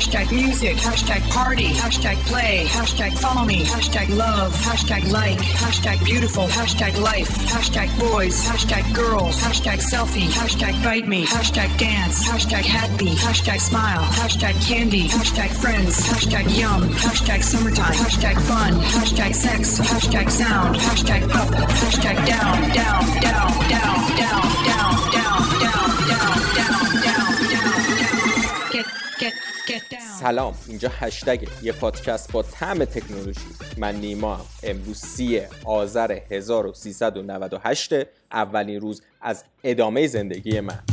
hashtag music, hashtag party, hashtag play, hashtag follow me, hashtag love, hashtag like, hashtag beautiful, hashtag life, hashtag boys, hashtag girls, hashtag selfie, hashtag bite me, hashtag dance, hashtag happy, hashtag smile, hashtag candy, hashtag friends, hashtag yum, hashtag summertime, hashtag fun, hashtag sex, hashtag sound, hashtag up, hashtag down, down, down, down, down, down, down, down. سلام. اینجا هشتگ یه پادکست با طعم تکنولوژی. من نیما هم. امروز سی آذر 1398 اولین روز از ادامه زندگی من.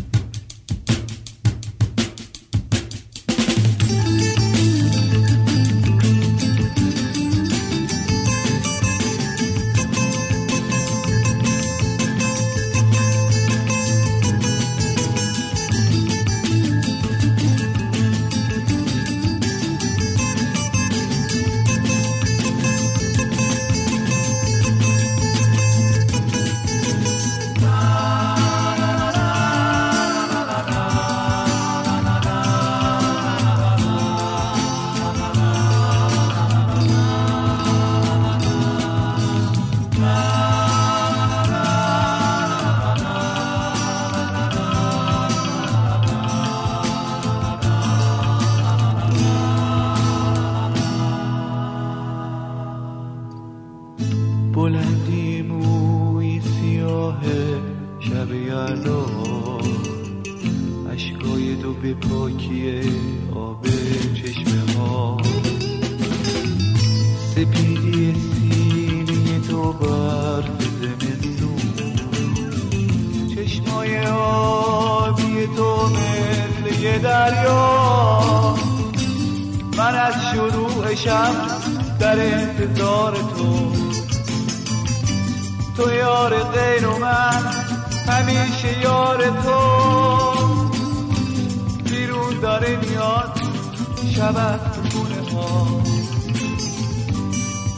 از تو خونه ها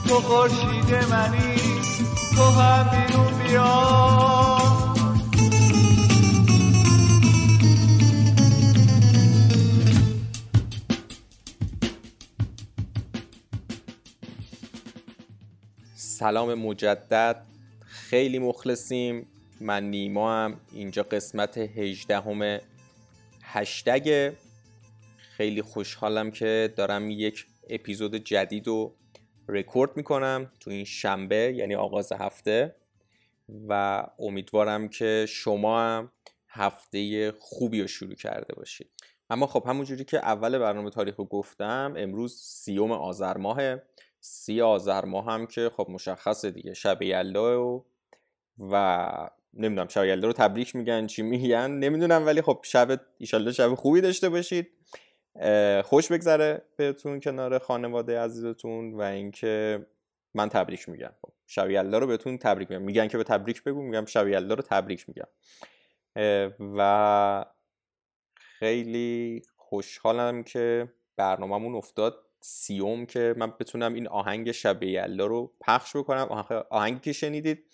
تو خورشید منی تو هم بیرون بیا. سلام مجدد. خیلی مخلصیم. من نیما هم اینجا قسمت 18 همه هشتگ خیلی خوشحالم که دارم یک اپیزود جدید رو رکورد می‌کنم تو این شنبه یعنی آغاز هفته. و امیدوارم که شما هم هفته خوبی رو شروع کرده باشید. اما خب همونجوری که اول برنامه تاریخ رو گفتم امروز سیوم آذر ماهه. سی آذر ماه هم که خب مشخصه دیگه شب یلدا و و نمی‌دونم شب یلدا رو تبریک میگن چی میگن نمی‌دونم ولی خب شب ایشالله شب خوبی داشته باشید. خوش بگذره بهتون کنار خانواده عزیزتون و اینکه من تبریک میگم. خب شب یلدا رو بهتون تبریک میگم. میگن که به تبریک بگو میگم شب یلدا رو تبریک میگم. و خیلی خوشحالم که برنامهمون افتاد. سیوم که من بتونم این آهنگ شب یلدا رو پخش بکنم. آهنگ- آهنگی که شنیدید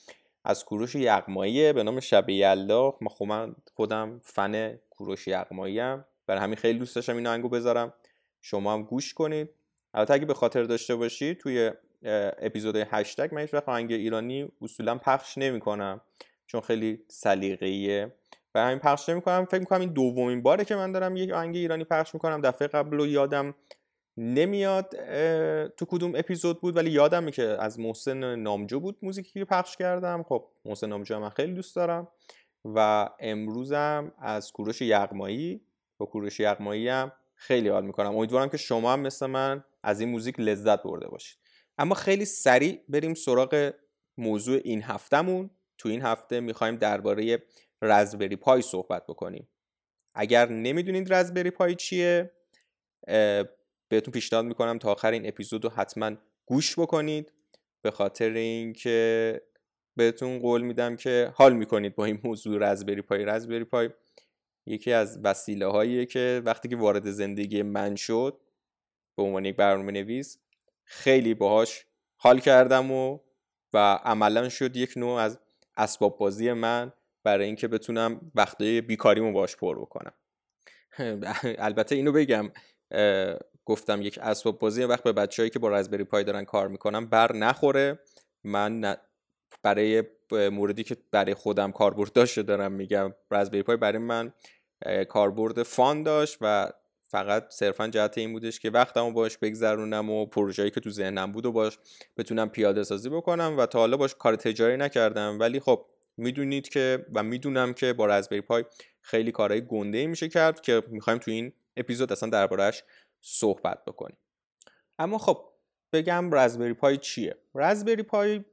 از کوروش یغماییه به نام شب یلدا خب من خودم فن کوروش یغمایی برای همین خیلی دوست داشتم این آهنگو بذارم. شما هم گوش کنید. البته اگه به خاطر داشته باشید توی اپیزود هشتگ من هیچ وقت آهنگ ایرانی اصولا پخش نمی‌کنم چون خیلی سلیقه‌ایه. برای همین پخش نمی‌کنم. فکر می‌کنم این دومین باره که من دارم یک آهنگ ایرانی پخش می‌کنم. دفعه قبل رو یادم نمیاد تو کدوم اپیزود بود ولی یادمه که از محسن نامجو بود موزیکی که پخش کردم. خب محسن نامجو من خیلی دوست دارم. و امروزم از کوروش یغمایی با کوروش یغمایی هم خیلی حال می‌کنم. امیدوارم که شما هم مثل من از این موزیک لذت برده باشید. اما خیلی سریع بریم سراغ موضوع این هفتهمون. تو این هفته می‌خوایم درباره رزبری پای صحبت بکنیم. اگر نمی‌دونید رزبری پای چیه بهتون پیشنهاد می‌کنم تا آخر این اپیزود رو حتما گوش بکنید. به خاطر اینکه بهتون قول میدم که حال می‌کنید با این موضوع رزبری پای رزبری پای. یکی از وسیله هاییه که وقتی که وارد زندگی من شد به عنوان یک برنامه نویس خیلی باهاش حال کردم و و عملا شد یک نوع از اسباب بازی من برای اینکه بتونم وقتای بیکاریمو باش پر بکنم. البته اینو بگم گفتم یک اسباب بازی وقت به بچههایی که با رزبری پای دارن کار می‌کنم بر نخوره. من برای موردی که برای خودم کاربرد داشته دارم میگم. رزبری پای برای من کاربرد فان داشت و فقط صرفا جهت این بودش که وقتمو باش بگذرونم و پروژه‌ای که تو ذهنم بود و باش بتونم پیاده سازی بکنم و تا حالا باش کار تجاری نکردم. ولی خب می‌دونید که و می‌دونم که با رزبری پای خیلی کارهای گنده میشه کرد که می‌خوایم تو این اپیزود اصلا دربارهش صحبت بکنیم. اما خب بگم رزبری پای چیه؟ رزبری پای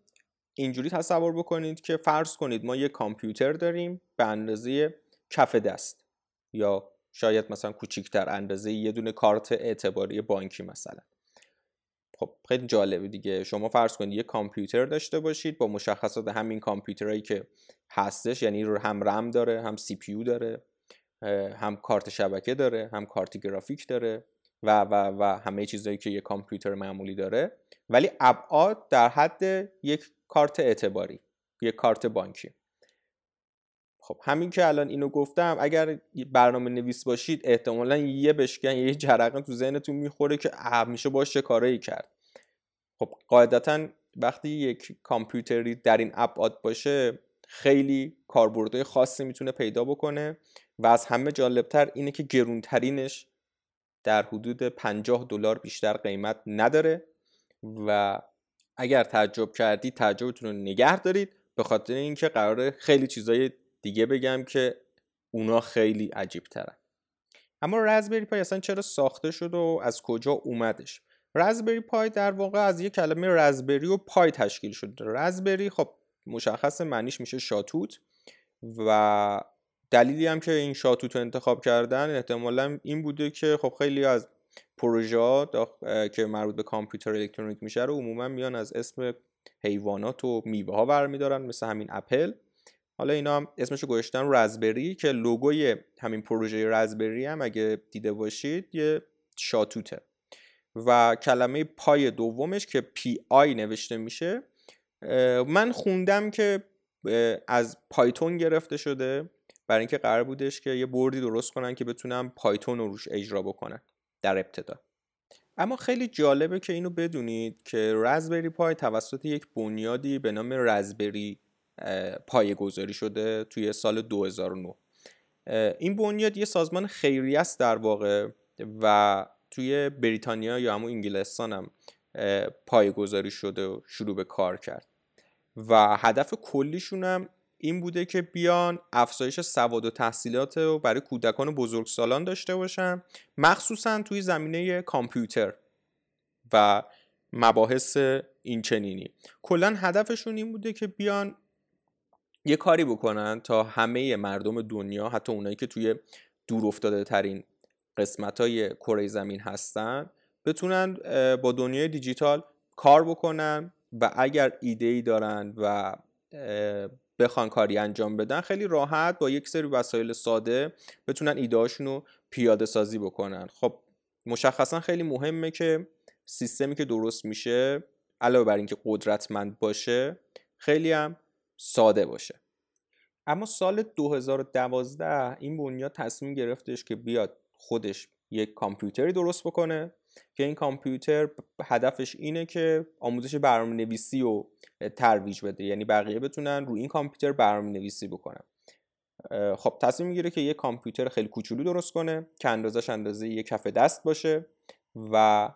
اینجوری تصور بکنید که فرض کنید ما یه کامپیوتر داریم به اندازه کف دست یا شاید مثلا کوچیکتر اندازه یه دونه کارت اعتباری بانکی مثلا. خب خیلی جالبه دیگه. شما فرض کنید یه کامپیوتر داشته باشید با مشخصات همین کامپیوترهایی که هستش یعنی هم رم داره هم سی پی داره هم کارت شبکه داره هم کارت گرافیک داره. و و و همه چیزهایی که یه کامپیوتر معمولی داره. ولی ابعاد در حد یک کارت اعتباری یک کارت بانکی. خب همین که الان اینو گفتم اگر برنامه نویس باشید احتمالا یه بشکن یه جرقه تو ذهنتون می‌خوره که میشه باش چه کارایی کرد. خب قاعدتا وقتی یک کامپیوتری در این ابعاد باشه خیلی کاربردهای خاصی می‌تونه پیدا بکنه و از همه جالبتر اینه که گرونترینش در حدود 50 دلار بیشتر قیمت نداره و اگر تعجب کردید تعجبتون رو نگه دارید. به خاطر اینکه قراره خیلی چیزای دیگه بگم که اونا خیلی عجیب ترن اما رزبری پای اصلا چرا ساخته شد و از کجا اومدش؟ رزبری پای در واقع از یه کلمه رزبری و پای تشکیل شد رزبری خب مشخص معنیش میشه شاتوت و دلیلی هم که این شاتوت انتخاب کردن احتمالا این بوده که خب خیلی از پروژه ها که مربوط به کامپیوتر الکترونیک میشه رو عموما میان از اسم حیوانات و میوه ها برمیدارن مثل همین اپل. حالا اینا هم اسمشو گذاشتن رزبری که لوگوی همین پروژه رزبری هم اگه دیده باشید یه شاتوته و کلمه پای دومش که پی آی نوشته میشه من خوندم که از پایتون گرفته شده. برای اینکه قرار بودش که یه بردی درست کنن که بتونن پایتون رو روش اجرا بکنن در ابتدا. اما خیلی جالبه که اینو بدونید که رزبری پای توسط یک بنیادی به نام رزبری پایه گذاری شده توی سال 2009 این بنیاد یه سازمان خیریه است در واقع و توی بریتانیا یا همون انگلستان هم پایه گذاری شده و شروع به کار کرد. و هدف کلیشون هم این بوده که بیان افزایش سواد و تحصیلات رو برای کودکان و بزرگسالان داشته باشن مخصوصا توی زمینه کامپیوتر و مباحث اینچنینی. کلا هدفشون این بوده که بیان یه کاری بکنن تا همه مردم دنیا حتی اونایی که توی دور افتاده ترین قسمت های کره زمین هستن بتونن با دنیای دیجیتال کار بکنن و اگر ایده ای دارن و بخوان کاری انجام بدن خیلی راحت با یک سری وسایل ساده بتونن ایده رو پیاده سازی بکنن. خب مشخصا خیلی مهمه که سیستمی که درست میشه علاوه بر اینکه قدرتمند باشه خیلی هم ساده باشه. اما سال 2012 این بنیاد تصمیم گرفتش که بیاد خودش یک کامپیوتری درست بکنه. که این کامپیوتر هدفش اینه که آموزش برنامه نویسی رو ترویج بده. یعنی بقیه بتونن روی این کامپیوتر برنامه نویسی بکنن خب تصمیم می‌گیره که یک کامپیوتر خیلی کوچولو درست کنه که اندازش اندازه یک کف دست باشه و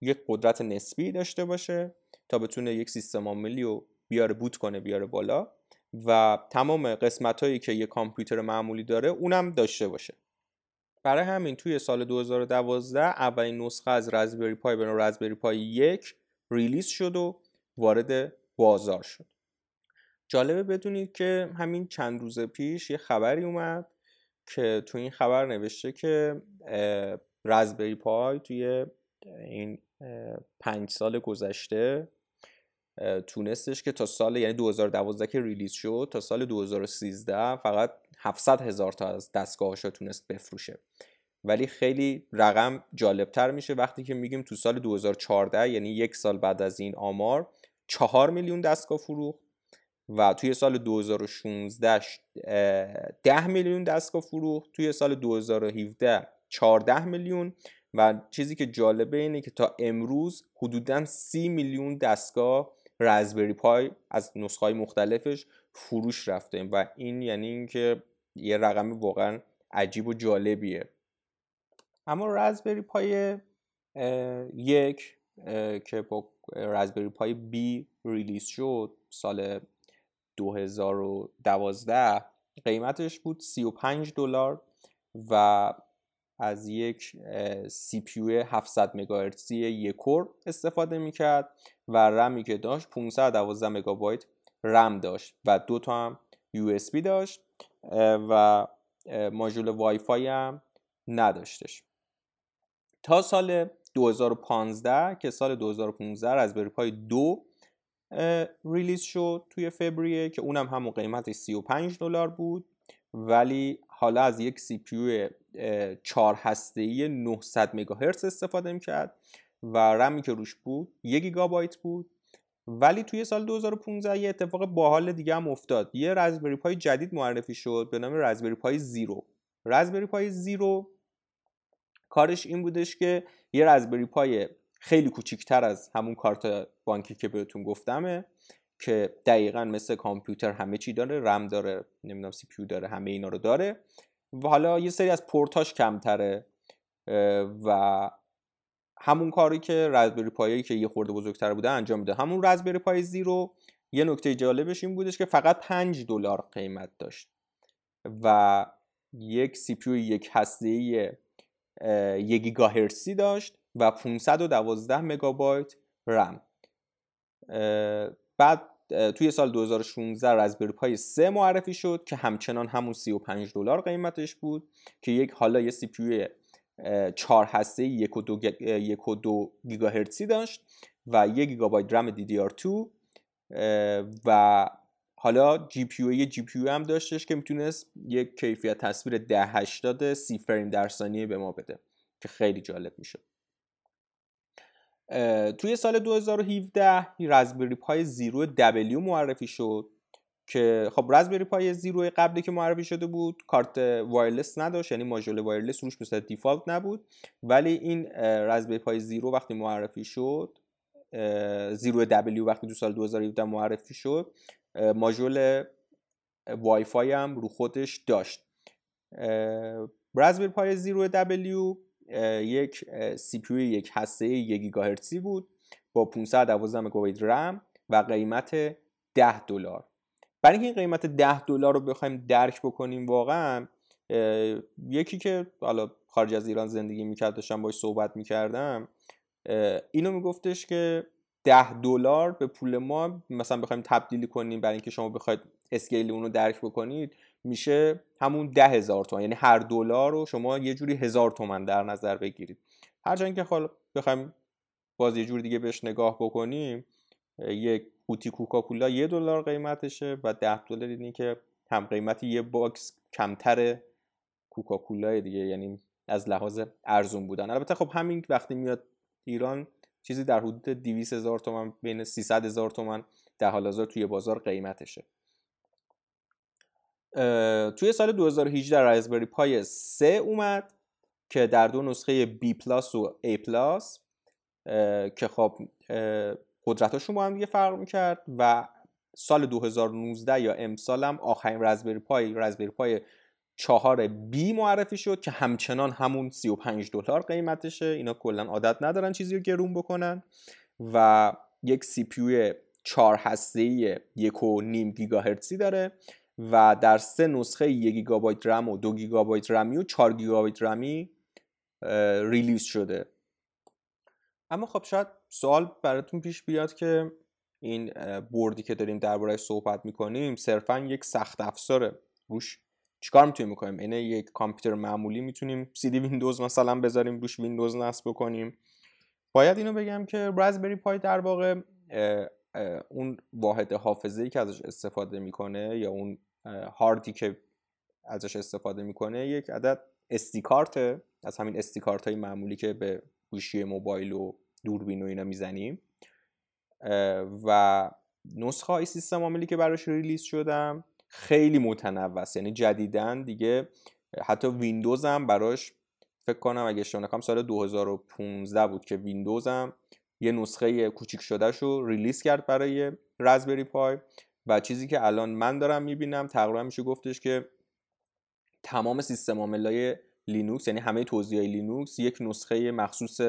یک قدرت نسبی داشته باشه تا بتونه یک سیستم عاملی رو بیاره بوت کنه بیاره بالا و تمام قسمت هایی که یه کامپیوتر معمولی داره اونم داشته باشه. برای همین توی سال 2012 اولین نسخه از رزبری پای به رزبری پای یک ریلیز شد و وارد بازار شد. جالبه بدونید که همین چند روز پیش یه خبری اومد که تو این خبر نوشته که رزبری پای توی این پنج سال گذشته تونستش که تا سال یعنی 2012 که ریلیز شد تا سال 2013 فقط 700 هزار تا از دستگاهاش تونست بفروشه. ولی خیلی رقم جالبتر میشه وقتی که میگیم تو سال 2014 یعنی یک سال بعد از این آمار 4 میلیون دستگاه فروخت و توی سال 2016 10 میلیون دستگاه فروخت توی سال 2017 14 میلیون. و چیزی که جالبه اینه که تا امروز حدودا سی میلیون دستگاه رزبری پای از نسخه مختلفش فروش رفته و این یعنی اینکه یه رقم واقعا عجیب و جالبیه. اما رزبری پای یک که با Raspberry Pi B release شد سال 2012 قیمتش بود 35 دلار و از یک CPU 700 مگاهرتزی یک core استفاده می‌کرد و رمی که داشت 512 مگابایت رم داشت و دو تا هم USB داشت. و ماژول وای فای هم نداشتش. تا سال 2015 که سال 2015 Raspberry Pi دو release شد توی فوریه که اونم همون قیمتش 35 دلار بود ولی حالا از یک CPU 4 هسته 900 مگاهرتز استفاده می‌کرد و رمی که روش بود یک گیگابایت بود ولی توی سال 2015 یه اتفاق باحال دیگه هم افتاد. یه Raspberry Pi جدید معرفی شد به نام Raspberry Pi Zero. رزبری پای زیرو کارش این بودش که یه رزبری پای خیلی کوچیکتر از همون کارت بانکی که بهتون گفتمه که دقیقا مثل کامپیوتر همه چی داره رم داره نمی‌دونم سی پیو داره همه اینا رو داره. و حالا یه سری از پورتاش کمتره و همون کاری که رزبری پایی که یه خورده بزرگتر بوده انجام میده. همون رزبری پای زیرو یه نکته جالبش این بودش که فقط 5 دلار قیمت داشت و یک سی پیو یک هسته یک گیگاهرتزی داشت و 512 مگابایت رم. بعد توی سال 2016 رزبری پای 3 معرفی شد که همچنان همون 35 دلار قیمتش بود که یک حالا یه سی پیو 4 هسته 1 و 2 یک و دو گیگاهرتزی داشت و 1 گیگابایت رم DDR2 و حالا GPU یه GPU هم داشتش که می‌تونست یک کیفیت تصویر 1080 سی فریم در ثانیه به ما بده که خیلی جالب می‌شد. توی سال 2017 Raspberry Pi Zero W معرفی شد. که خب Raspberry Pi Zero قبلی که معرفی شده بود کارت wireless نداشت یعنی ماژول wireless روش by default نبود. ولی این Raspberry Pi Zero وقتی معرفی شد زیرو دبلیو وقتی دو سال 2017 معرفی شد ماژول وای فای هم رو خودش داشت. رزبری پای زیرو دبلیو یک سی پیو یک هسته یک گیگاهرتزی بود با 512 مگابایت رم و قیمت 10 دلار. برای اینکه این قیمت 10 دلار رو بخوایم درک بکنیم واقعا یکی که حالا خارج از ایران زندگی می‌کرد داشتم باش صحبت می‌کردم اینو میگفتش که 10 دلار به پول ما مثلا بخوایم تبدیلی کنیم برای اینکه شما بخواید scale اون رو درک بکنید میشه همون ده هزار تومن. یعنی هر دلار رو شما یه جوری هزار تومن در نظر بگیرید. هرچند که حالا بخوایم باز یه جور دیگه بهش نگاه بکنیم یک قوطی کوکاکولا یه دلار قیمتشه و ده دلار اینی که هم قیمت یه box کمتر کوکاکولا دیگه یعنی از لحاظ ارزون بودن. البته خب همین وقتی میاد ایران چیزی در حدود 200 هزار تومن بین 300 هزار تومن در حال حاضر توی بازار قیمتشه. توی سال 2018 Raspberry Pi 3 اومد که در دو نسخه B plus و A plus که خب قدرتاشون با هم دیگه فرق می‌کرد و سال 2019 یا امسال هم آخرین Raspberry Pi Raspberry Pi چهار B معرفی شد که همچنان همون 35 دلار قیمتشه. اینا کلا عادت ندارن چیزی رو گرون بکنن و یک CPU 4 هسته یک و نیم گیگاهرتزی داره و در سه نسخه یک گیگابایت رم و دو گیگابایت رمی و 4 گیگابایت رمی release شده. اما خب شاید سوال براتون پیش بیاد که این بردی که داریم درباره صحبت می‌کنیم صرفا یک سخت افزاره. روش چیکار می‌تونیم بکنیم؟ عین یک کامپیوتر معمولی می‌تونیم سی دی ویندوز مثلا بذاریم روش ویندوز نصب بکنیم؟ باید اینو بگم که Raspberry Pi در واقع اون واحد حافظه ای که ازش استفاده می‌کنه یا اون هاردی که ازش استفاده می‌کنه یک عدد SD card از همین SD card های معمولی که به گوشی موبایل و دوربین و اینا می‌زنیم. و نسخه های سیستم عاملی که براش release شده خیلی متنوع است یعنی جدیدن دیگه. حتی ویندوز هم براش فکر کنم اگه اشتباه نکنم سال 2015 بود که ویندوزم یه نسخه کوچیک شده رو release کرد برای Raspberry Pi. و چیزی که الان من دارم می‌بینم تقریبا میشه گفتش که تمام سیستم عاملای لینوکس یعنی همه توزیع لینوکس یک نسخه مخصوص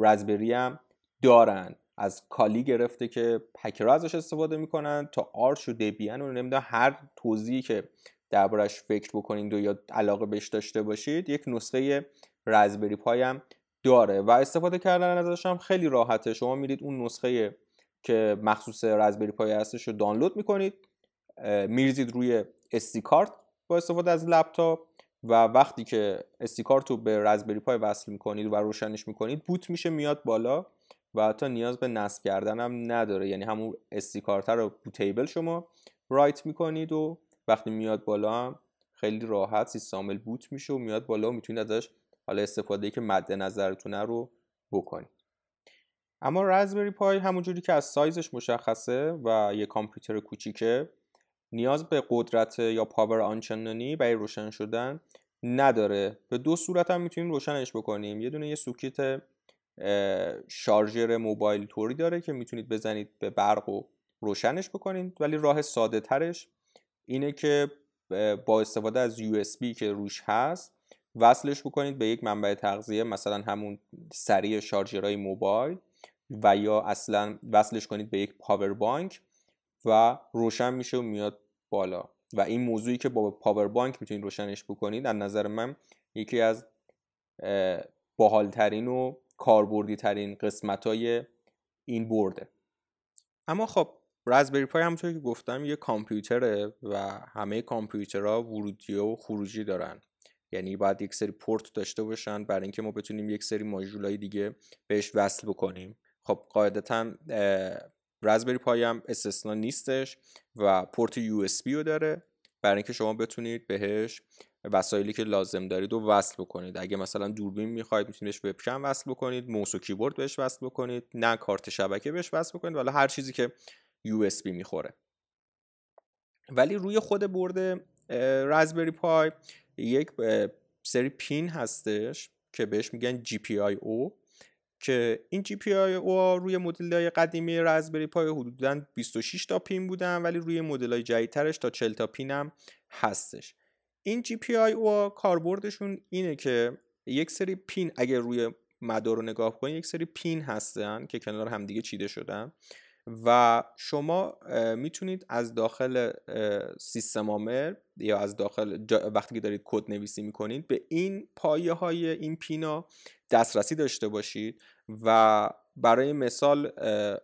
رزبری هم دارن. از کالی گرفته که هکرها ازش استفاده می‌کنن تا آرش و دبیان و نمی‌دونم هر توضیحی که دربارش فکر بکنید و یا علاقه بهش داشته باشید یک نسخه رزبری پای هم داره. و استفاده کردن ازش هم خیلی راحته. شما میرید اون نسخه که مخصوص رزبری پای هستش رو دانلود می‌کنید میریزید روی استی کارت با استفاده از لپتاپ. و وقتی که استی کارت رو به رزبری پای وصل می‌کنید و روشنش می‌کنید بوت میشه میاد بالا و حتی نیاز به نصب کردن هم نداره. یعنی همون استی کارت رو بوتیبل شما رایت می‌کنید و وقتی میاد بالا هم خیلی راحت سیستم بوت میشه و میاد بالا و می‌تونید ازش حالا استفاده که مد نظرتونه رو بکنید. اما رزبری پای همونجوری که از سایزش مشخصه و یه کامپیوتر کوچیکه نیاز به قدرت یا power آنچنانی برای روشن شدن نداره. به دو صورت هم می‌تونیم روشنش بکنیم. یه دونه یه socket شارژر موبایل طوری داره که می‌تونید بزنید به برق و روشنش بکنید ولی راه ساده ترش اینه که با استفاده از USB که روش هست وصلش بکنید به یک منبع تغذیه مثلا همون سری شارژرهای موبایل و یا اصلا وصلش کنید به یک پاور بانک و روشن میشه و میاد بالا. و این موضوعی که با پاور بانک می‌تونید روشنش بکنید از نظر من یکی از باحالترین و کاربردی ترین قسمت های این برده. اما خب رزبری پای همونطور که گفتم یه کامپیوتره و همه کامپیوترها ورودی و خروجی دارن. یعنی باید یک سری پورت داشته باشن برای اینکه ما بتونیم یک سری ماژولای دیگه بهش وصل بکنیم. خب قاعدتا Raspberry Pi هم استثنا نیستش و پورت USB رو داره. برای اینکه شما بتونید بهش وسایلی که لازم دارید و وصل بکنید. اگه مثلا دوربین می‌خواید می‌تونید بهش وبکم وصل بکنید. موس و کیبورد بهش وصل بکنید. نه کارت شبکه بهش وصل بکنید. ولی هر چیزی که USB می‌خوره. ولی روی خود برد Raspberry Pi یک سری پین هستش که بهش میگن GPIO که این GPIO روی مدل های قدیمی رزبری پای حدودا 26 تا پین بودن ولی روی مدل های جدیدترش تا 40 تا پین هم هستش. این GPIO کاربردشون اینه که یک سری پین اگر روی مدار رو نگاه کنید یک سری پین هستن که کنار همدیگه چیده شدن. و شما می‌تونید از داخل سیستم عامل یا از داخل وقتی که دارید کد نویسی می‌کنید به این پایه های این پینا دسترسی داشته باشید و برای مثال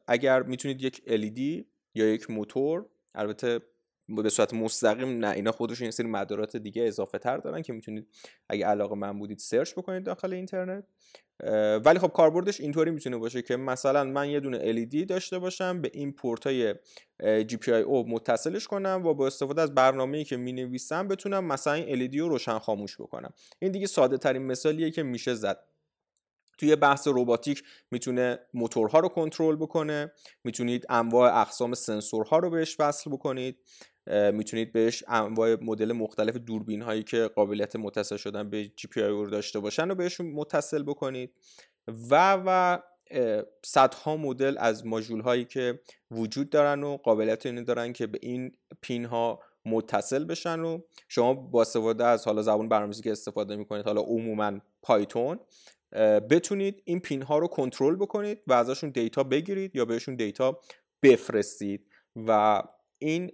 اگر می‌تونید یک LED یا یک موتور البته به صورت مستقیم نه اینا خودشون یه سری مدارات دیگه اضافه تر دارن که می‌تونید اگه علاقه من بودید سرچ بکنید داخل اینترنت. ولی خب کاربردش اینطوری می‌تونه باشه که مثلا من یه دونه LED داشته باشم به این پورت های GPIO متصلش کنم و با استفاده از برنامه‌ای که می نویسم بتونم مثلا این LED رو روشن خاموش بکنم. این دیگه ساده ترین مثالیه که میشه زد. توی بحث روباتیک می‌تونه موتورها رو کنترل بکنه می‌تونید انواع اقسام سنسورها رو بهش وصل بکنید. می‌تونید بهش انواع مدل مختلف دوربین هایی که قابلیت متصل شدن به جی پی رو داشته باشن رو بهشون متصل بکنید. و و صدها مدل از ماژول هایی که وجود دارن و قابلیت اینو دارن که به این پین ها متصل بشن و شما با استفاده از حالا زبان برنامه‌نویسی که استفاده می‌کنید حالا عموما پایتون بتونید این پین ها رو کنترل بکنید و ازشون دیتا بگیرید یا بهشون دیتا بفرستید. و این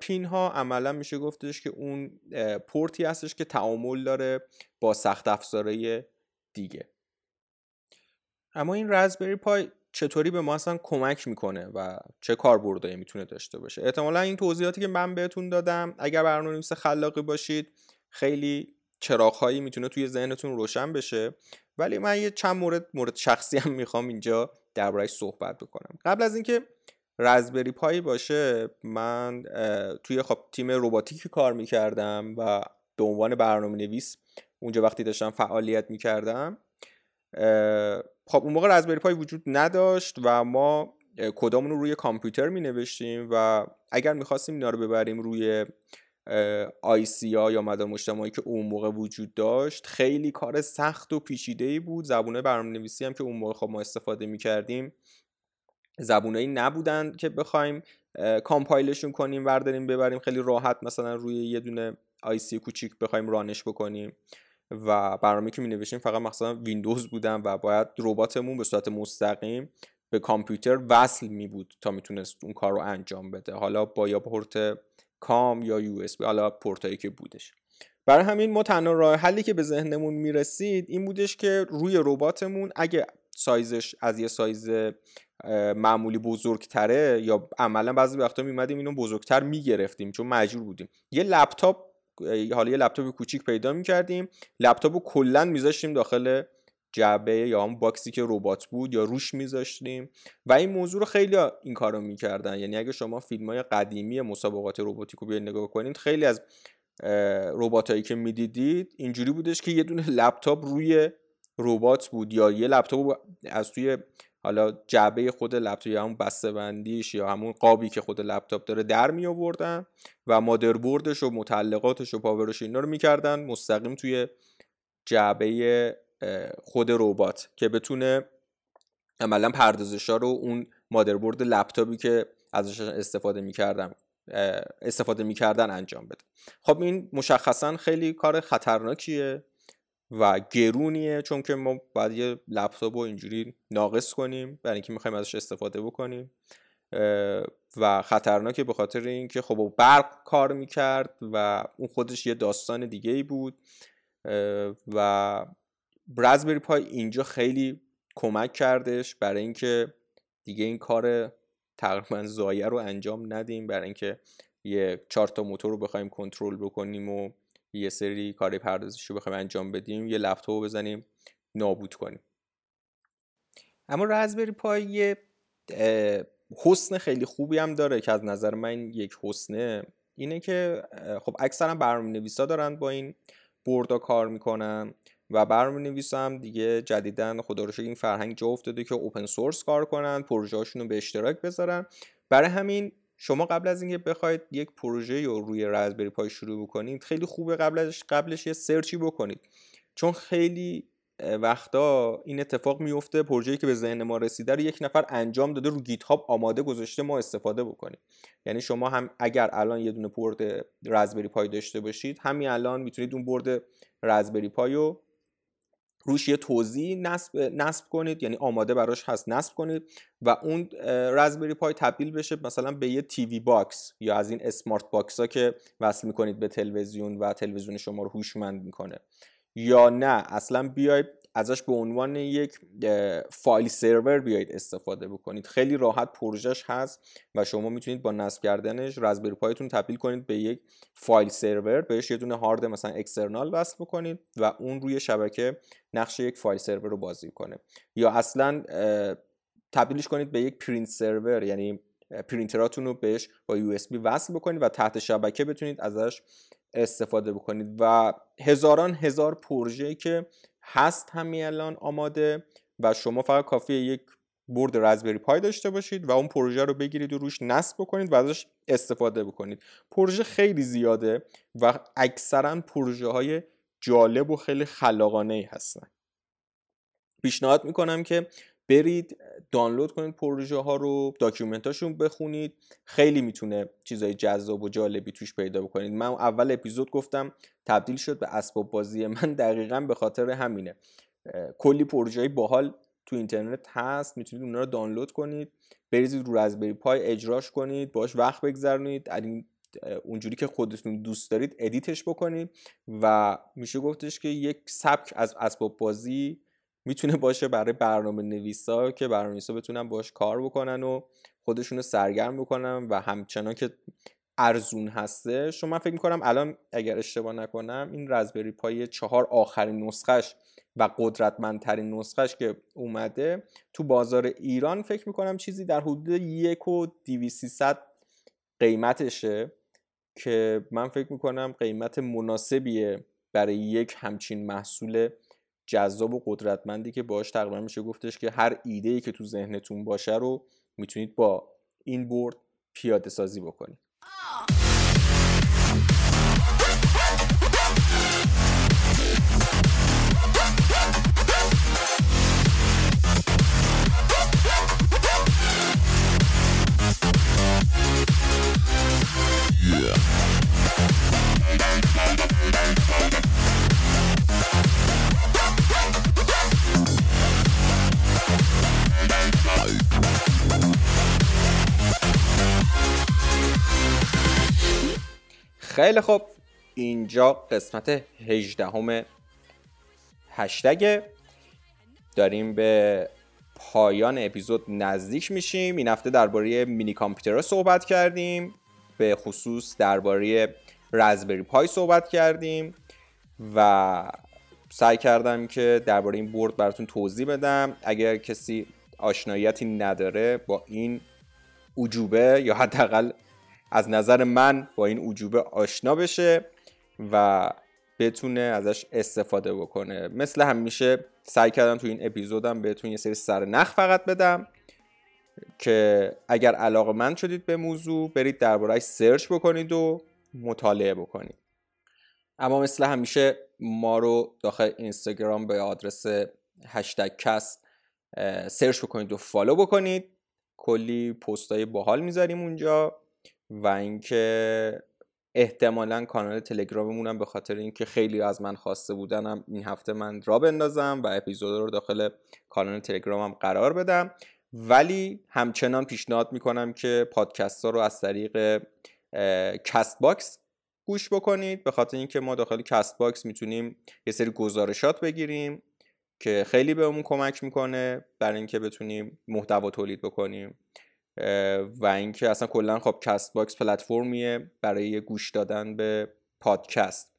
پین ها عملا میشه گفتش که اون پورتی هستش که تعامل داره با سخت افزاره دیگه. اما این رزبری پای چطوری به ما اصلا کمک می‌کنه و چه کاربردایی می‌تونه داشته باشه؟ احتمالا این توضیحاتی که من بهتون دادم اگر برنامه‌نویس خلاقی باشید خیلی چراغهایی می‌تونه توی ذهنتون روشن بشه. ولی من یه چند مورد مورد شخصی هم می‌خوام اینجا دربارهش صحبت بکنم. قبل از اینکه رزبری پای باشه من توی خب تیم روباتیکی کار می‌کردم و به عنوان برنامه نویس اونجا وقتی داشتم فعالیت می‌کردم خب اون موقع رزبری پای وجود نداشت و ما کدامون رو روی کامپیوتر می نوشتیم و اگر می‌خواستیم اینا رو ببریم روی آی سی ها یا مدار مجتمعی که اون موقع وجود داشت خیلی کار سخت و پیچیده ای بود. زبونه برنامه نویسی هم که اون موقع خب ما استفاده می کردیم زبونایی نبودن که بخوایم compile شون کنیم ورداریم ببریم. خیلی راحت مثلا روی یه دونه IC کوچیک بخوایم run ش بکنیم و برنامه که می فقط مثلا ویندوز بودن و باید رباتمون به صورت مستقیم به کامپیوتر وصل می بود تا می‌تونست اون کار رو انجام بده. حالا با یا پورت COM یا USB حالا پورتایی که بودش. برای همین ما تنها راه حلی که به ذهنمون می‌رسید این بودش که روی رباتمون اگه سایزش از یه سایز معمولی بزرگتره یا عملا بعضی وقتا میمدیم اینو بزرگتر می‌گرفتیم چون مجبور بودیم. یه لپتاپ حالا یه لپتاپ کوچیک پیدا می‌کردیم لپتاپ رو کلا میذاشتیم داخل جعبه یا هم باکسی که ربات بود یا روش میذاشتیم و این موضوع رو خیلی این کارو می‌کردن یعنی اگه شما فیلم های قدیمی مسابقات روباتیک رو نگاه کنید خیلی از رباتایی که می‌دیدید اینجوری بودش که یه دونه لپتاپ روی ربات بود یا یه لپتاپ از توی حالا جعبه خود لپتاپ یا همون بسته بندیش یا همون قابی که خود لپتاپ داره در می آوردن و مادربردش و متعلقاتش و پاورش اینا رو می‌کردن مستقیم توی جعبه خود ربات که بتونه عملا پردازش ها رو اون مادربرد لپتاپی که ازش استفاده می‌کردم استفاده می‌کردن انجام بده. خب این مشخصا خیلی کار خطرناکیه. و گرونیه چون که ما باید یه لپتاپ رو اینجوری ناقص کنیم برای اینکه می‌خوایم ازش استفاده بکنیم. و خطرناکه به خاطر اینکه خب برق کار می‌کرد و اون خودش یه داستان دیگه ای بود و رزبری پای اینجا خیلی کمک کردش برای اینکه دیگه این کار تقریبا زایه رو انجام ندیم برای اینکه یه چهار تا موتور رو بخوایم کنترل بکنیم و یه سری کار پردازشی رو بخوایم انجام بدیم یه لپتاپ بزنیم نابود کنیم. اما رزبری پای یه حسن خیلی خوبی هم داره که از نظر من یک حسنه اینه که خب اکثرا برنامه نویسا دارن با این بردا کار می‌کنن و برنامه نویس هم دیگه جدیدن خدا رو این فرهنگ جا افتاده که اوپن سورس کار کنن پروژه رو به اشتراک بذارن. برای همین شما قبل از اینکه بخواید یک پروژه رو روی رزبری پای شروع بکنید خیلی خوبه قبلش قبلش یه سرچی بکنید. چون خیلی وقتا این اتفاق میفته پروژه‌ای که به ذهن ما رسیده رو یک نفر انجام داده رو گیت هاب آماده گذاشته ما استفاده بکنیم. یعنی شما هم اگر الان یه دونه پورت رزبری پای داشته باشید همین الان می‌تونید اون برد رزبری پای رو روش یه توضیح نصب, نصب کنید یعنی آماده براش هست نصب کنید و اون Raspberry Pi تبدیل بشه مثلا به یه TV box یا از این smart box ها که وصل می‌کنید به تلویزیون و تلویزیون شما رو هوشمند می‌کنه. یا نه اصلا بیاید ازش به عنوان یک file server بیایید استفاده بکنید. خیلی راحت پروژهش هست و شما می‌تونید با نصب کردنش Raspberry Pi تون تبدیل کنید به یک file server. بهش یه دونه هارد مثلا external وصل بکنید و اون روی شبکه نقش یک file server رو بازی کنه. یا اصلا تبدیلش کنید به یک print server یعنی پرینتراتون رو بهش با USB وصل بکنید و تحت شبکه بتونید ازش استفاده بکنید. و هزاران هزار پروژه که هست همین الان آماده و شما فقط کافیه یک برد Raspberry Pi داشته باشید و اون پروژه رو بگیرید و روش نصب بکنید و ازش استفاده بکنید. پروژه خیلی زیاده و اکثرا پروژه های جالب و خیلی خلاقانه ای هستن. پیشنهاد می‌کنم که برید دانلود کنید پروژه ها رو داکیومنتاشون بخونید. خیلی می‌تونه چیزای جذاب و جالبی توش پیدا بکنید. من اول اپیزود گفتم تبدیل شد به اسباب بازی من دقیقا به خاطر همینه. کلی پروژه های باحال تو اینترنت هست می‌تونید اونها رو دانلود کنید. بریزید رو رزبری پای اجراش کنید باش وقت بگذرونید. اونجوری که خودتون دوست دارید ادیتش بکنید و میشه گفتش که یک سبک از اسباب بازی می‌تونه باشه برای برنامه نویسا که برنامه نویسا بتونن باش کار بکنن و خودشون رو سرگرم بکنن و همچنان که ارزون هسته. شما من فکر می‌کنم الان اگر اشتباه نکنم این رزبری پای چهار آخرین نسخش و قدرتمندترین نسخش که اومده تو بازار ایران فکر می‌کنم چیزی در حدود یک و دیویسیصد قیمتشه که من فکر می‌کنم قیمت مناسبیه برای یک همچین محصول جذاب و قدرتمندی که باش تقریبا میشه گفتش که هر ایده ای که تو ذهنتون باشه رو می‌تونید با این برد پیاده سازی بکنید Yeah. خیلی خوب. اینجا قسمت 18 همه هشتگ. داریم به پایان اپیزود نزدیک میشیم. این هفته درباره مینی کامپیوترها صحبت کردیم. به خصوص درباره رزبری پای صحبت کردیم. و سعی کردم که درباره این بورد براتون توضیح بدم. اگر کسی آشناییتی نداره با این عجوبه یا حداقل از نظر من با این عجوبه آشنا بشه و بتونه ازش استفاده بکنه. مثل همیشه سعی کردم تو این اپیزودم بهتون یه سری سر نخ فقط بدم که اگر علاقه‌مند شدید به موضوع برید دربارهش search بکنید و مطالعه بکنید. اما مثل همیشه ما رو داخل اینستاگرام به آدرس Hashtag Cast search بکنید و follow بکنید. کلی پستای باحال می‌ذاریم اونجا. و اینکه احتمالا کانال تلگراممون هم به خاطر اینکه خیلی از من خواسته بودنم این هفته من را بندازم و اپیزود رو داخل کانال تلگرامم قرار بدم. ولی همچنان پیشنهاد می‌کنم که پادکست ها رو از طریق Castbox گوش بکنید. به خاطر اینکه ما داخل Castbox می‌تونیم یه سری گزارشات بگیریم که خیلی بهمون کمک می‌کنه برای اینکه بتونیم محتوا تولید بکنیم. و اینکه اصلا کلا خب Castbox پلتفرمیه برای گوش دادن به پادکست.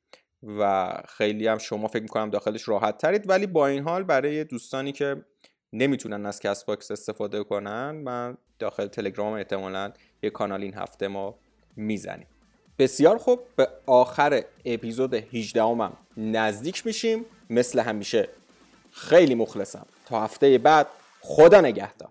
و خیلی هم شما فکر می‌کنم داخلش راحت ترید. ولی با این حال برای دوستانی که نمی‌تونن از Castbox استفاده کنن من داخل تلگرام احتمالا یه کانال این هفته ما می‌زنیم. بسیار خوب. به آخر اپیزود 18 هم نزدیک میشیم. مثل همیشه خیلی مخلصم. تا هفته بعد خدا نگهدار.